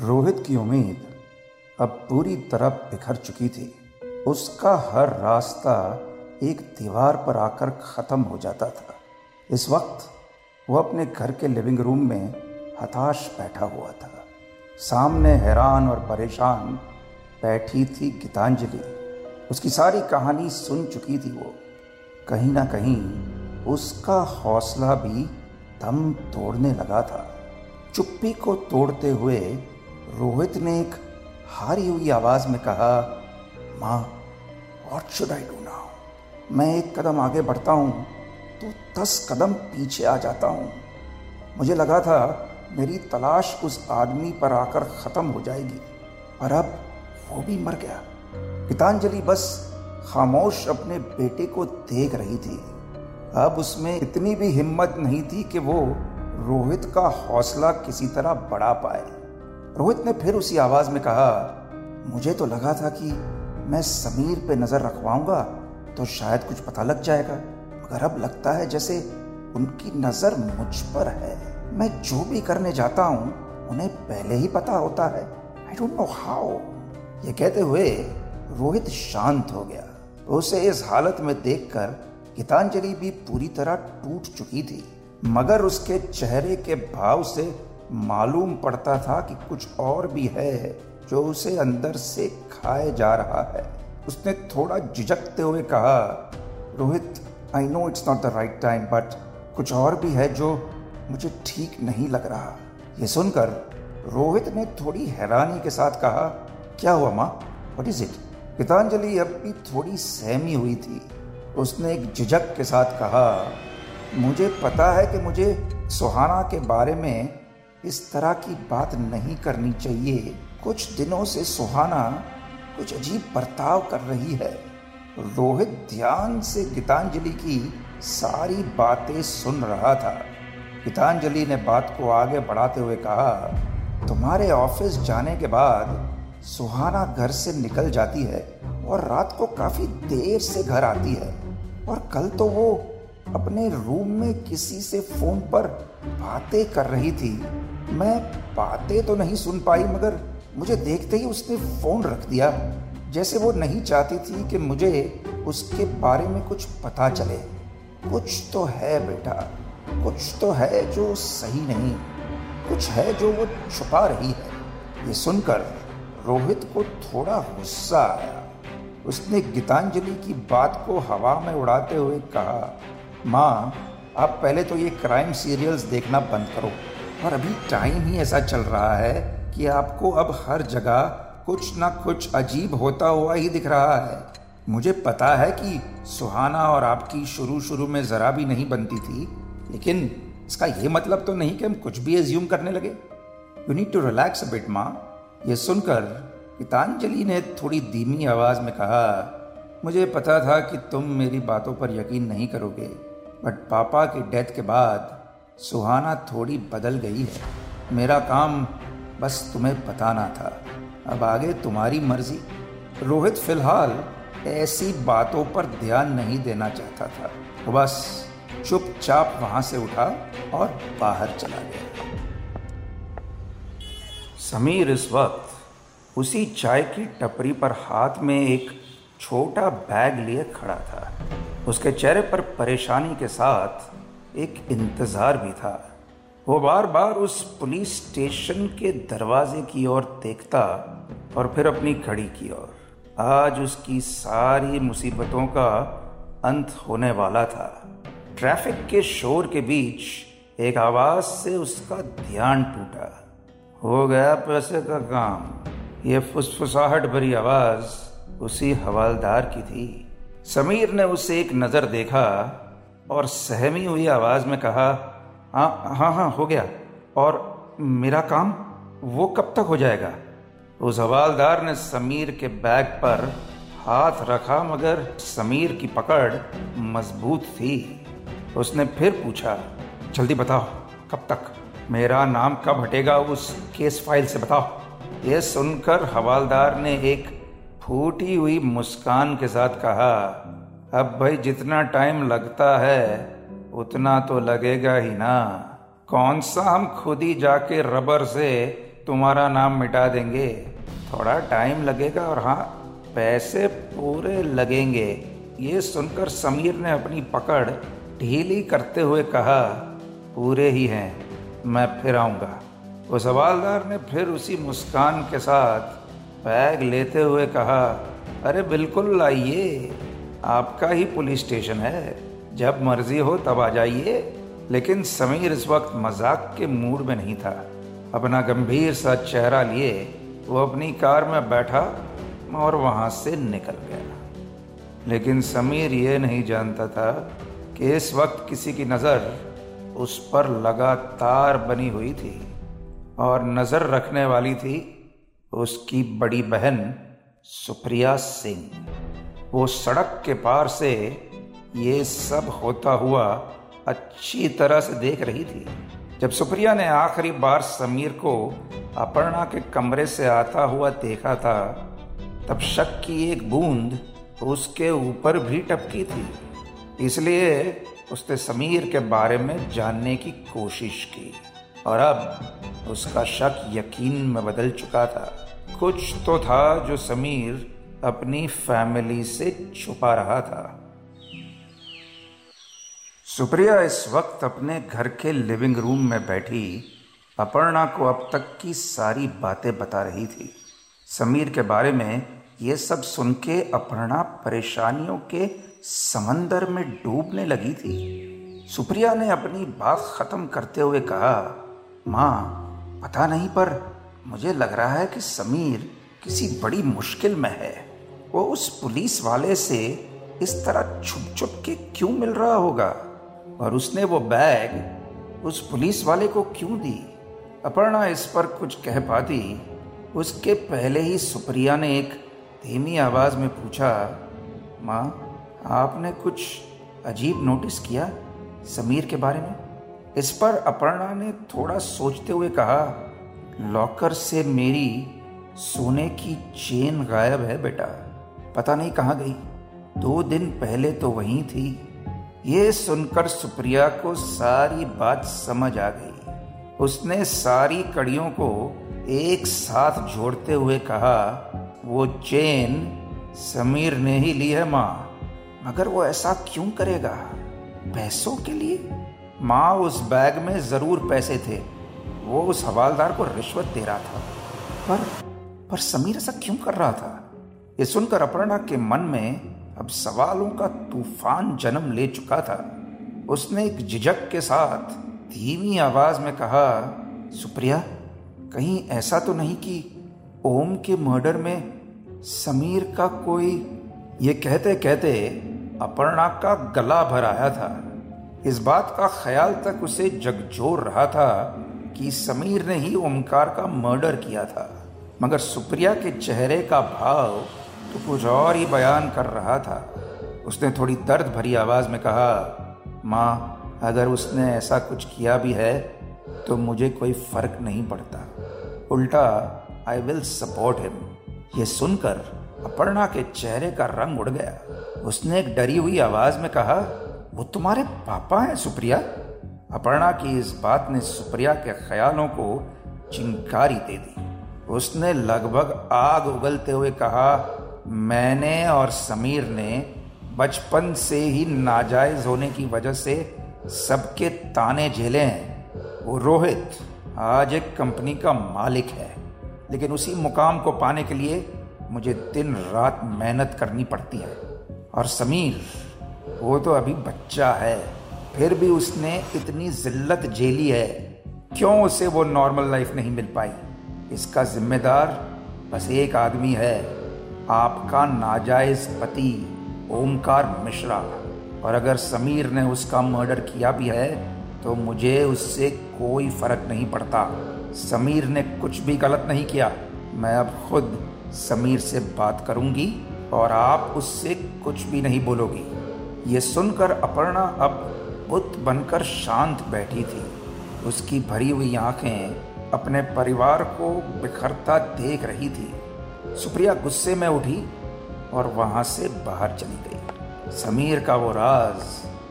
रोहित की उम्मीद अब पूरी तरह बिखर चुकी थी। उसका हर रास्ता एक दीवार पर आकर ख़त्म हो जाता था। इस वक्त वो अपने घर के लिविंग रूम में हताश बैठा हुआ था। सामने हैरान और परेशान बैठी थी गीतांजलि। उसकी सारी कहानी सुन चुकी थी वो। कहीं ना कहीं उसका हौसला भी दम तोड़ने लगा था। चुप्पी को तोड़ते हुए रोहित ने एक हारी हुई आवाज़ में कहा, माँ what should I do now मैं एक कदम आगे बढ़ता हूँ तो दस कदम पीछे आ जाता हूँ। मुझे लगा था मेरी तलाश उस आदमी पर आकर ख़त्म हो जाएगी, पर अब वो भी मर गया। गीतांजलि बस खामोश अपने बेटे को देख रही थी। अब उसमें इतनी भी हिम्मत नहीं थी कि वो रोहित का हौसला किसी तरह बढ़ा पाए। रोहित ने फिर उसी आवाज़ में कहा, मुझे तो लगा था कि मैं समीर पे नज़र रखवाऊँगा तो शायद कुछ पता लग जाएगा। मगर अब लगता है जैसे उनकी नज़र मुझ पर है। मैं जो भी करने जाता हूँ, उन्हें पहले ही पता होता है। आई डोंट नो हाउ ये कहते हुए रोहित शांत हो गया। उसे इस हालत में देखकर गीतांजलि भी पूरी तरह टूट चुकी थी। मगर उसके चेहरे के भाव से मालूम पड़ता था कि कुछ और भी है जो उसे अंदर से खाए जा रहा है। उसने थोड़ा झिझकते हुए कहा, Rohit I know it's not the right time but कुछ और भी है जो मुझे ठीक नहीं लग रहा। यह सुनकर रोहित ने थोड़ी हैरानी के साथ कहा, क्या हुआ माँ? वट इज़ इट गीतांजलि अब भी थोड़ी सहमी हुई थी। उसने एक झिझक के साथ कहा, मुझे पता है कि मुझे सुहाना के बारे में इस तरह की बात नहीं करनी चाहिए। कुछ दिनों से सुहाना कुछ अजीब बर्ताव कर रही है। रोहित ध्यान से गीतांजलि की सारी बातें सुन रहा था। गीतांजलि ने बात को आगे बढ़ाते हुए कहा, तुम्हारे ऑफ़िस जाने के बाद सुहाना घर से निकल जाती है और रात को काफ़ी देर से घर आती है। और कल तो वो अपने रूम में किसी से फ़ोन पर बातें कर रही थी। मैं बातें तो नहीं सुन पाई, मगर मुझे देखते ही उसने फ़ोन रख दिया। जैसे वो नहीं चाहती थी कि मुझे उसके बारे में कुछ पता चले। कुछ तो है बेटा, कुछ तो है जो सही नहीं, कुछ है जो वो छुपा रही है। ये सुनकर रोहित को थोड़ा गुस्सा आया। उसने गीतांजलि की बात को हवा में उड़ाते हुए कहा माँ, आप पहले तो ये क्राइम सीरियल्स देखना बंद करो। और अभी टाइम ही ऐसा चल रहा है कि आपको अब हर जगह कुछ ना कुछ अजीब होता हुआ ही दिख रहा है। मुझे पता है कि सुहाना और आपकी शुरू शुरू में ज़रा भी नहीं बनती थी, लेकिन इसका ये मतलब तो नहीं कि हम कुछ भी एज्यूम करने लगे। You need to relax bit माँ। ये सुनकर गीतांजलि ने थोड़ी धीमी आवाज़ में कहा, मुझे पता था कि तुम मेरी बातों पर यकीन नहीं करोगे। बट पापा की डेथ के बाद सुहाना थोड़ी बदल गई है। मेरा काम बस तुम्हें बताना था। अब आगे तुम्हारी मर्ज़ी। रोहित फ़िलहाल ऐसी बातों पर ध्यान नहीं देना चाहता था। वो बस चुपचाप वहाँ से उठा और बाहर चला गया। समीर इस वक्त उसी चाय की टपरी पर हाथ में एक छोटा बैग लिए खड़ा था। उसके चेहरे पर परेशानी के साथ एक इंतज़ार भी था। वो बार बार उस पुलिस स्टेशन के दरवाजे की ओर देखता और फिर अपनी घड़ी की ओर। आज उसकी सारी मुसीबतों का अंत होने वाला था। ट्रैफ़िक के शोर के बीच एक आवाज़ से उसका ध्यान टूटा। हो गया पैसे का काम। ये फुसफुसाहट भरी आवाज़ उसी हवालदार की थी। समीर ने उसे एक नज़र देखा और सहमी हुई आवाज़ में कहा हाँ हाँ हाँ हो गया। और मेरा काम वो कब तक हो जाएगा? उस हवालदार ने समीर के बैग पर हाथ रखा, मगर समीर की पकड़ मज़बूत थी। उसने फिर पूछा, जल्दी बताओ, कब तक? मेरा नाम कब हटेगा? उस केस फ़ाइल से बताओ। यह सुनकर हवालदार ने एक फूटी हुई मुस्कान के साथ कहा, अब भाई जितना टाइम लगता है, उतना तो लगेगा ही ना। कौन सा हम खुद ही जाके रबर से तुम्हारा नाम मिटा देंगे? थोड़ा टाइम लगेगा और हाँ पैसे पूरे लगेंगे। ये सुनकर समीर ने अपनी पकड़ ढीली करते हुए कहा, पूरे ही हैं, मैं फिर आऊँगा। वो सवालदार ने फिर उसी मुस्कान के साथ बैग लेते हुए कहा, अरे बिल्कुल आइए आपका ही पुलिस स्टेशन है। जब मर्ज़ी हो तब आ जाइए। लेकिन समीर इस वक्त मज़ाक के मूड में नहीं था। अपना गंभीर सा चेहरा लिए, वो अपनी कार में बैठा और वहाँ से निकल गया। लेकिन समीर ये नहीं जानता था कि इस वक्त किसी की नज़र उस पर लगातार बनी हुई थी और नज़र रखने वाली थी उसकी बड़ी बहन सुप्रिया सिंह। वो सड़क के पार से ये सब होता हुआ अच्छी तरह से देख रही थी। जब सुप्रिया ने आखिरी बार समीर को अपर्णा के कमरे से आता हुआ देखा था, तब शक की एक बूंद उसके ऊपर भी टपकी थी। इसलिए उसने समीर के बारे में जानने की कोशिश की। और अब उसका शक यकीन में बदल चुका था। कुछ तो था जो समीर अपनी फैमिली से छुपा रहा था। सुप्रिया इस वक्त अपने घर के लिविंग रूम में बैठी, अपर्णा को अब तक की सारी बातें बता रही थी। समीर के बारे में ये सब सुन के अपर्णा परेशानियों के समंदर में डूबने लगी थी। सुप्रिया ने अपनी बात खत्म करते हुए कहा माँ, पता नहीं, पर मुझे लग रहा है कि समीर किसी बड़ी मुश्किल में है। वो उस पुलिस वाले से इस तरह छुप छुप के क्यों मिल रहा होगा? और उसने वो बैग उस पुलिस वाले को क्यों दी? अपर्णा इस पर कुछ कह पाती। उसके पहले ही सुप्रिया ने एक धीमी आवाज़ में पूछा, माँ, आपने कुछ अजीब नोटिस किया समीर के बारे में? इस पर अपर्णा ने थोड़ा सोचते हुए कहा, लॉकर से मेरी सोने की चेन गायब है बेटा। पता नहीं कहाँ गई। दो दिन पहले तो वहीं थी। ये सुनकर सुप्रिया को सारी बात समझ आ गई। उसने सारी कड़ियों को एक साथ जोड़ते हुए कहा, वो चेन समीर ने ही ली है माँ। मगर वो ऐसा क्यों करेगा? पैसों के लिए? माँ उस बैग में ज़रूर पैसे थे। वो उस हवालदार को रिश्वत दे रहा था। पर पर समीर ऐसा क्यों कर रहा था? ये सुनकर अपर्णा के मन में अब सवालों का तूफ़ान जन्म ले चुका था। उसने एक झिझक के साथ धीमी आवाज़ में कहा, सुप्रिया, कहीं ऐसा तो नहीं कि ओम के मर्डर में समीर का कोई ये कहते कहते अपर्णा का गला भर आया था। इस बात का ख्याल तक उसे जगजोर रहा था कि समीर ने ही ओमकार का मर्डर किया था। मगर सुप्रिया के चेहरे का भाव तो कुछ और ही बयान कर रहा था। उसने थोड़ी दर्द भरी आवाज़ में कहा, माँ, अगर उसने ऐसा कुछ किया भी है तो मुझे कोई फ़र्क नहीं पड़ता। उल्टा आई विल सपोर्ट हिम ये सुनकर अपर्णा के चेहरे का रंग उड़ गया। उसने एक डरी हुई आवाज़ में कहा वो तुम्हारे पापा हैं, सुप्रिया। अपर्णा की इस बात ने सुप्रिया के ख्यालों को चिंकारी दे दी। उसने लगभग आग उगलते हुए कहा, मैंने और समीर ने बचपन से ही नाजायज होने की वजह से सबके ताने झेले हैं। वो रोहित आज एक कंपनी का मालिक है। लेकिन उसी मुकाम को पाने के लिए मुझे दिन रात मेहनत करनी पड़ती है। और समीर वो तो अभी बच्चा है। फिर भी उसने इतनी जिल्लत झेली है। क्यों उसे वो नॉर्मल लाइफ नहीं मिल पाई? इसका जिम्मेदार बस एक आदमी है। आपका नाजायज पति, ओमकार मिश्रा। और अगर समीर ने उसका मर्डर किया भी है तो मुझे उससे कोई फ़र्क नहीं पड़ता। समीर ने कुछ भी गलत नहीं किया। मैं अब खुद समीर से बात करूँगी और आप उससे कुछ भी नहीं बोलोगी। ये सुनकर अपर्णा अब बुत बनकर शांत बैठी थी। उसकी भरी हुई आँखें अपने परिवार को बिखरता देख रही थी। सुप्रिया गुस्से में उठी और वहाँ से बाहर चली गई। समीर का वो राज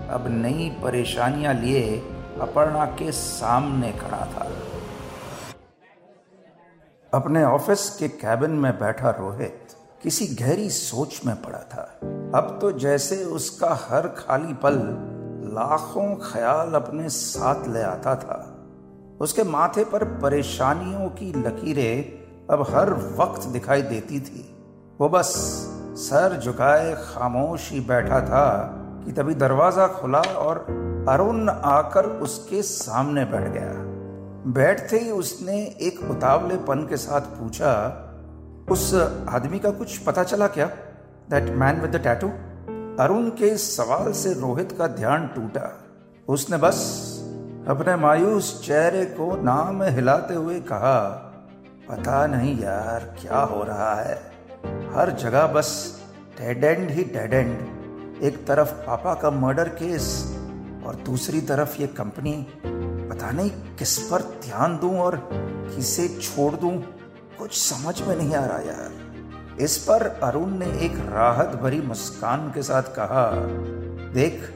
अब नई परेशानियाँ लिए अपर्णा के सामने खड़ा था। अपने ऑफ़िस के कैबिन में बैठा रोहित किसी गहरी सोच में पड़ा था। अब तो जैसे उसका हर खाली पल लाखों ख्याल अपने साथ ले आता था। उसके माथे पर परेशानियों की लकीरें अब हर वक्त दिखाई देती थी। वो बस सर झुकाए खामोश ही बैठा था कि तभी दरवाज़ा खुला और अरुण आकर उसके सामने बैठ गया। बैठते ही उसने एक उतावलेपन के साथ पूछा, उस आदमी का कुछ पता चला क्या? That man with the tattoo Arun के सवाल से रोहित का ध्यान टूटा उसने बस अपने मायूस चेहरे को नाम हिलाते हुए कहा पता नहीं यार क्या हो रहा है हर जगह बस डेड एंड ही डेड एंड एक तरफ़ पापा का मर्डर केस और दूसरी तरफ़ ये कंपनी पता नहीं किस पर ध्यान दूँ और किसे छोड़ दूँ कुछ समझ में नहीं आ रहा यार इस पर अरुण ने एक राहत भरी मुस्कान के साथ कहा, देख,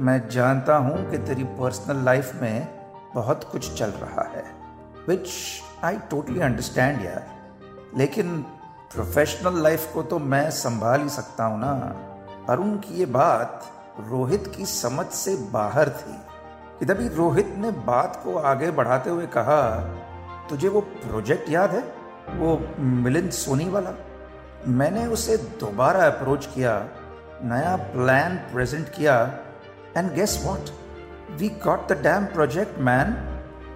मैं जानता हूँ कि तेरी पर्सनल लाइफ में बहुत कुछ चल रहा है विच आई टोटली अंडरस्टैंड यार। लेकिन प्रोफेशनल लाइफ को तो मैं संभाल ही सकता हूँ ना। अरुण की ये बात रोहित की समझ से बाहर थी। कि तभी रोहित ने बात को आगे बढ़ाते हुए कहा, तुझे वो प्रोजेक्ट याद है? वो मिलिंद सोनी वाला? मैंने उसे दोबारा अप्रोच किया, नया प्लान प्रेजेंट किया and guess what we got the damn project man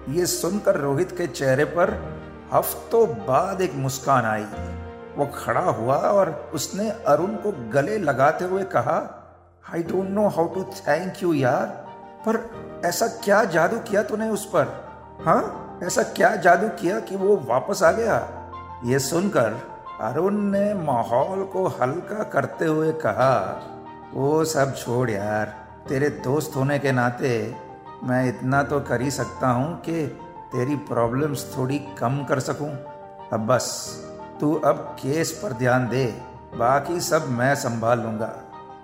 ये सुनकर रोहित के चेहरे पर हफ्तों बाद एक मुस्कान आई। वो खड़ा हुआ और उसने अरुण को गले लगाते हुए कहा I don't know how to thank you यार, पर ऐसा क्या जादू किया तूने उस पर? हाँ? ऐसा क्या जादू किया कि वो वापस आ गया? ये सुनकर अरुण ने माहौल को हल्का करते हुए कहा, वो सब छोड़ यार, तेरे दोस्त होने के नाते मैं इतना तो कर ही सकता हूँ कि तेरी प्रॉब्लम्स थोड़ी कम कर सकूँ। अब बस, तू अब केस पर ध्यान दे, बाकी सब मैं संभाल लूँगा।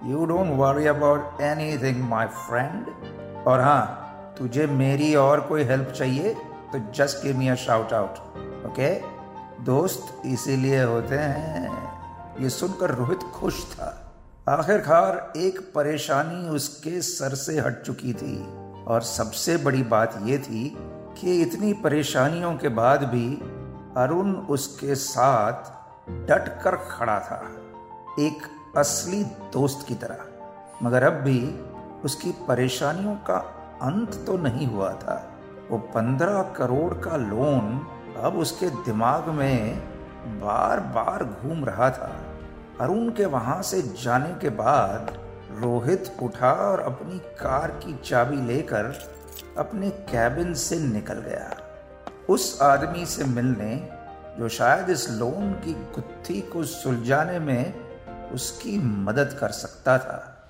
You don't worry about anything my friend और हाँ तुझे मेरी और कोई हेल्प चाहिए तो just give me a shout out okay दोस्त इसीलिए होते हैं, ये सुनकर रोहित खुश था। आखिरकार एक परेशानी उसके सर से हट चुकी थी और सबसे बड़ी बात यह थी कि इतनी परेशानियों के बाद भी अरुण उसके साथ डट कर खड़ा था, एक असली दोस्त की तरह। मगर अब भी उसकी परेशानियों का अंत तो नहीं हुआ था। वो पंद्रह करोड़ का लोन अब उसके दिमाग में बार बार घूम रहा था। अरुण के वहाँ से जाने के बाद रोहित उठा और अपनी कार की चाबी लेकर अपने कैबिन से निकल गया। उस आदमी से मिलने, जो शायद इस लोन की गुत्थी को सुलझाने में उसकी मदद कर सकता था।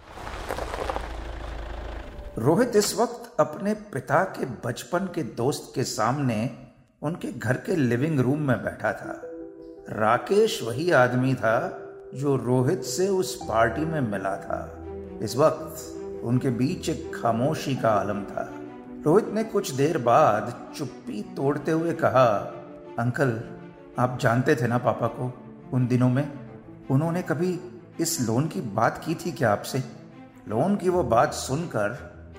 रोहित इस वक्त अपने पिता के बचपन के दोस्त के सामने उनके घर के लिविंग रूम में बैठा था। राकेश वही आदमी था जो रोहित से उस पार्टी में मिला था। इस वक्त उनके बीच एक खामोशी का आलम था। रोहित ने कुछ देर बाद चुप्पी तोड़ते हुए कहा, अंकल, आप जानते थे ना पापा को उन दिनों में? उन्होंने कभी इस लोन की बात की थी क्या आपसे? लोन की वो बात सुनकर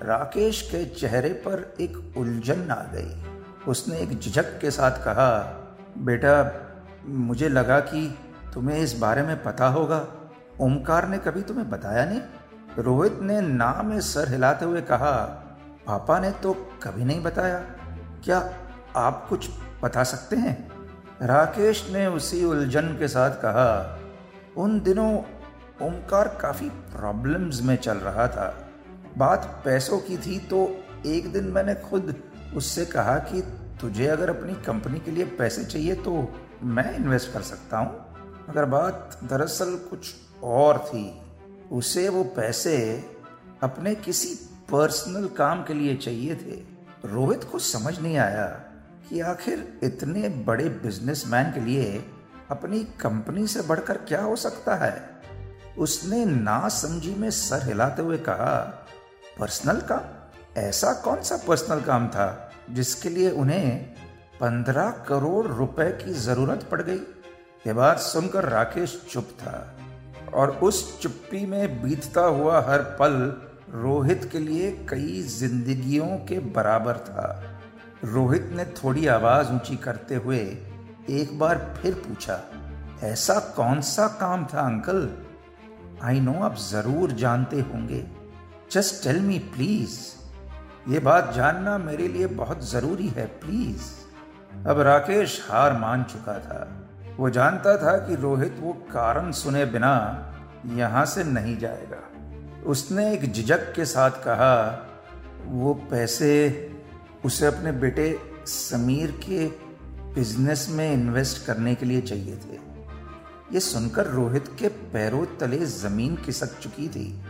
राकेश के चेहरे पर एक उलझन आ गई। उसने एक झिझक के साथ कहा, बेटा, मुझे लगा कि तुम्हें इस बारे में पता होगा। ओमकार ने कभी तुम्हें बताया नहीं? रोहित ने ना में सर हिलाते हुए कहा, पापा ने तो कभी नहीं बताया। क्या आप कुछ बता सकते हैं? राकेश ने उसी उलझन के साथ कहा, उन दिनों ओमकार काफ़ी प्रॉब्लम्स में चल रहा था। बात पैसों की थी तो एक दिन मैंने खुद उससे कहा कि तुझे अगर अपनी कंपनी के लिए पैसे चाहिए तो मैं इन्वेस्ट कर सकता हूँ। मगर बात दरअसल कुछ और थी। उसे वो पैसे अपने किसी पर्सनल काम के लिए चाहिए थे। रोहित को समझ नहीं आया कि आखिर इतने बड़े बिजनेसमैन के लिए अपनी कंपनी से बढ़कर क्या हो सकता है। उसने ना समझी में सर हिलाते हुए कहा, पर्सनल काम? ऐसा कौन सा पर्सनल काम था जिसके लिए उन्हें पंद्रह करोड़ रुपए की ज़रूरत पड़ गई? ये बात सुनकर राकेश चुप था और उस चुप्पी में बीतता हुआ हर पल रोहित के लिए कई जिंदगियों के बराबर था। रोहित ने थोड़ी आवाज़ ऊँची करते हुए एक बार फिर पूछा, ऐसा कौन सा काम था अंकल? आई नो आप ज़रूर जानते होंगे। जस्ट टेल मी प्लीज़ ये बात जानना मेरे लिए बहुत ज़रूरी है प्लीज़ अब राकेश हार मान चुका था। वो जानता था कि रोहित वो कारण सुने बिना यहाँ से नहीं जाएगा। उसने एक झिझक के साथ कहा, वो पैसे उसे अपने बेटे समीर के बिज़नेस में इन्वेस्ट करने के लिए चाहिए थे। ये सुनकर रोहित के पैरों तले ज़मीन खिसक चुकी थी।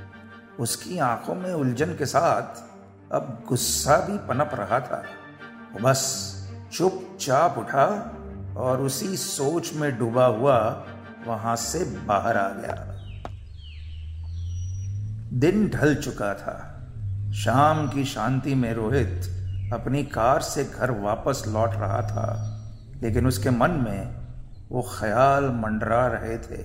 उसकी आँखों में उलझन के साथ अब गुस्सा भी पनप रहा था। वो बस चुपचाप उठा और उसी सोच में डूबा हुआ वहाँ से बाहर आ गया। दिन ढल चुका था। शाम की शांति में रोहित अपनी कार से घर वापस लौट रहा था, लेकिन उसके मन में वो ख्याल मंडरा रहे थे।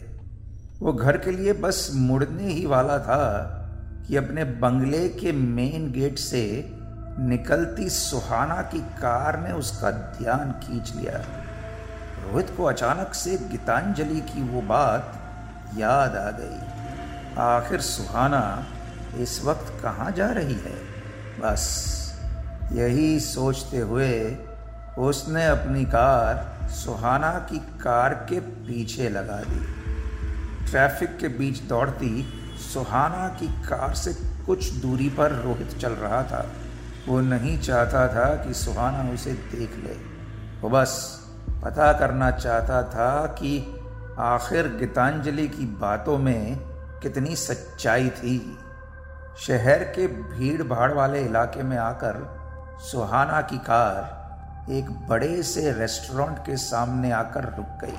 वो घर के लिए बस मुड़ने ही वाला था कि अपने बंगले के मेन गेट से निकलती सुहाना की कार ने उसका ध्यान खींच लिया। रोहित को अचानक से गीतांजलि की वो बात याद आ गई। आखिर सुहाना इस वक्त कहाँ जा रही है? बस यही सोचते हुए उसने अपनी कार सुहाना की कार के पीछे लगा दी। ट्रैफ़िक के बीच दौड़ती सुहाना की कार से कुछ दूरी पर रोहित चल रहा था। वो नहीं चाहता था कि सुहाना उसे देख ले। वो बस पता करना चाहता था कि आखिर गीतांजलि की बातों में कितनी सच्चाई थी। शहर के भीड़ भाड़ वाले इलाके में आकर सुहाना की कार एक बड़े से रेस्टोरेंट के सामने आकर रुक गई।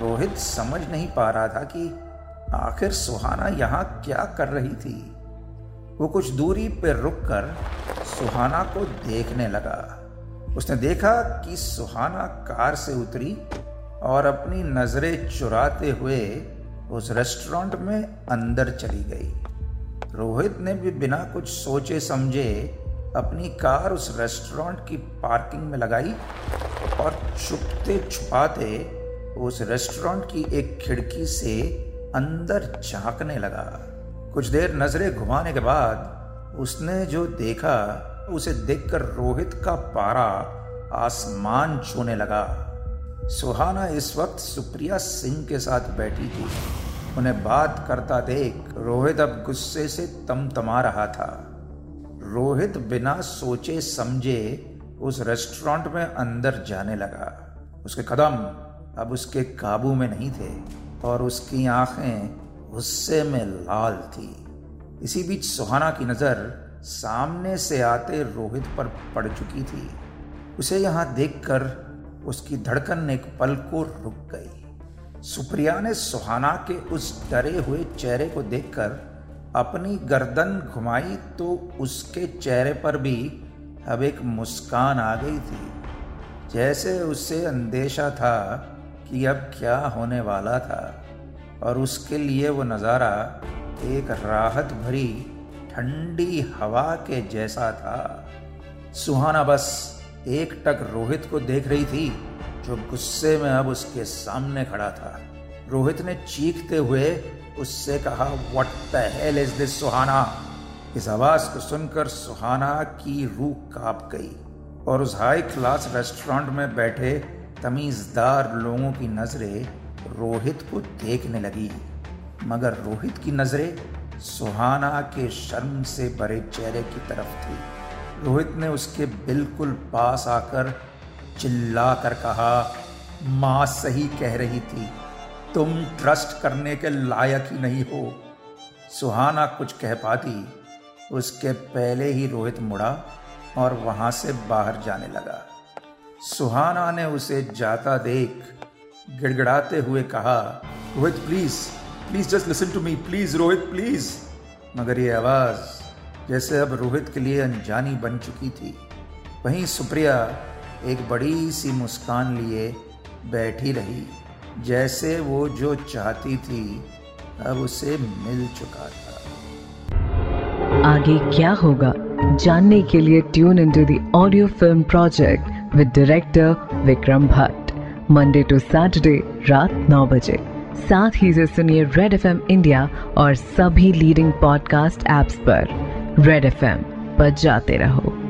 रोहित समझ नहीं पा रहा था कि आखिर सुहाना यहाँ क्या कर रही थी? वो कुछ दूरी पर रुककर सुहाना को देखने लगा। उसने देखा कि सुहाना कार से उतरी और अपनी नज़रें चुराते हुए उस रेस्टोरेंट में अंदर चली गई। रोहित ने भी बिना कुछ सोचे समझे अपनी कार उस रेस्टोरेंट की पार्किंग में लगाई और छुपते छुपाते उस रेस्टोरेंट की एक खिड़की से अंदर झांकने लगा। कुछ देर नज़रें घुमाने के बाद उसने जो देखा, उसे देखकर रोहित का पारा आसमान छूने लगा। सुहाना इस वक्त सुप्रिया सिंह के साथ बैठी थी। उन्हें बात करता देख रोहित अब गुस्से से तमतमा रहा था। रोहित बिना सोचे समझे उस रेस्टोरेंट में अंदर जाने लगा। उसके कदम अब उसके काबू में नहीं थे। और उसकी आँखें गुस्से में लाल थी। इसी बीच सुहाना की नज़र सामने से आते रोहित पर पड़ चुकी थी। उसे यहाँ देखकर उसकी धड़कन एक पल को रुक गई। सुप्रिया ने सुहाना के उस डरे हुए चेहरे को देखकर अपनी गर्दन घुमाई तो उसके चेहरे पर भी अब एक मुस्कान आ गई थी। जैसे उसे अंदेशा था कि अब क्या होने वाला था। और उसके लिए वो नज़ारा एक राहत भरी ठंडी हवा के जैसा था। सुहाना बस एक टक रोहित को देख रही थी, जो गुस्से में अब उसके सामने खड़ा था। रोहित ने चीखते हुए उससे कहा what the hell is this Suhana? इस आवाज़ को सुनकर सुहाना की रूह काँप गई और उस हाई क्लास रेस्टोरेंट में बैठे तमीजदार लोगों की नज़रें रोहित को देखने लगी। मगर रोहित की नज़रें सुहाना के शर्म से भरे चेहरे की तरफ़ थी। रोहित ने उसके बिल्कुल पास आकर चिल्ला कर कहा, माँ सही कह रही थी, तुम ट्रस्ट करने के लायक ही नहीं हो। सुहाना कुछ कह पाती। उसके पहले ही रोहित मुड़ा और वहाँ से बाहर जाने लगा। सुहाना ने उसे जाता देख, गिड़गिड़ाते हुए कहा, Rohit please please just listen to me please Rohit please मगर ये आवाज़ जैसे अब रोहित के लिए अनजानी बन चुकी थी। वहीं सुप्रिया एक बड़ी सी मुस्कान लिए बैठी रही, जैसे वो जो चाहती थी, अब उसे मिल चुका था। आगे क्या होगा? जानने के लिए tune in to audio film project with director Vikram Bhatt Monday to Saturday रात नौ बजे। साथ ही से सुनिए रेड एफ़एम इंडिया और सभी लीडिंग पॉडकास्ट एप्स पर। रेड एफ़एम पर जाते रहो।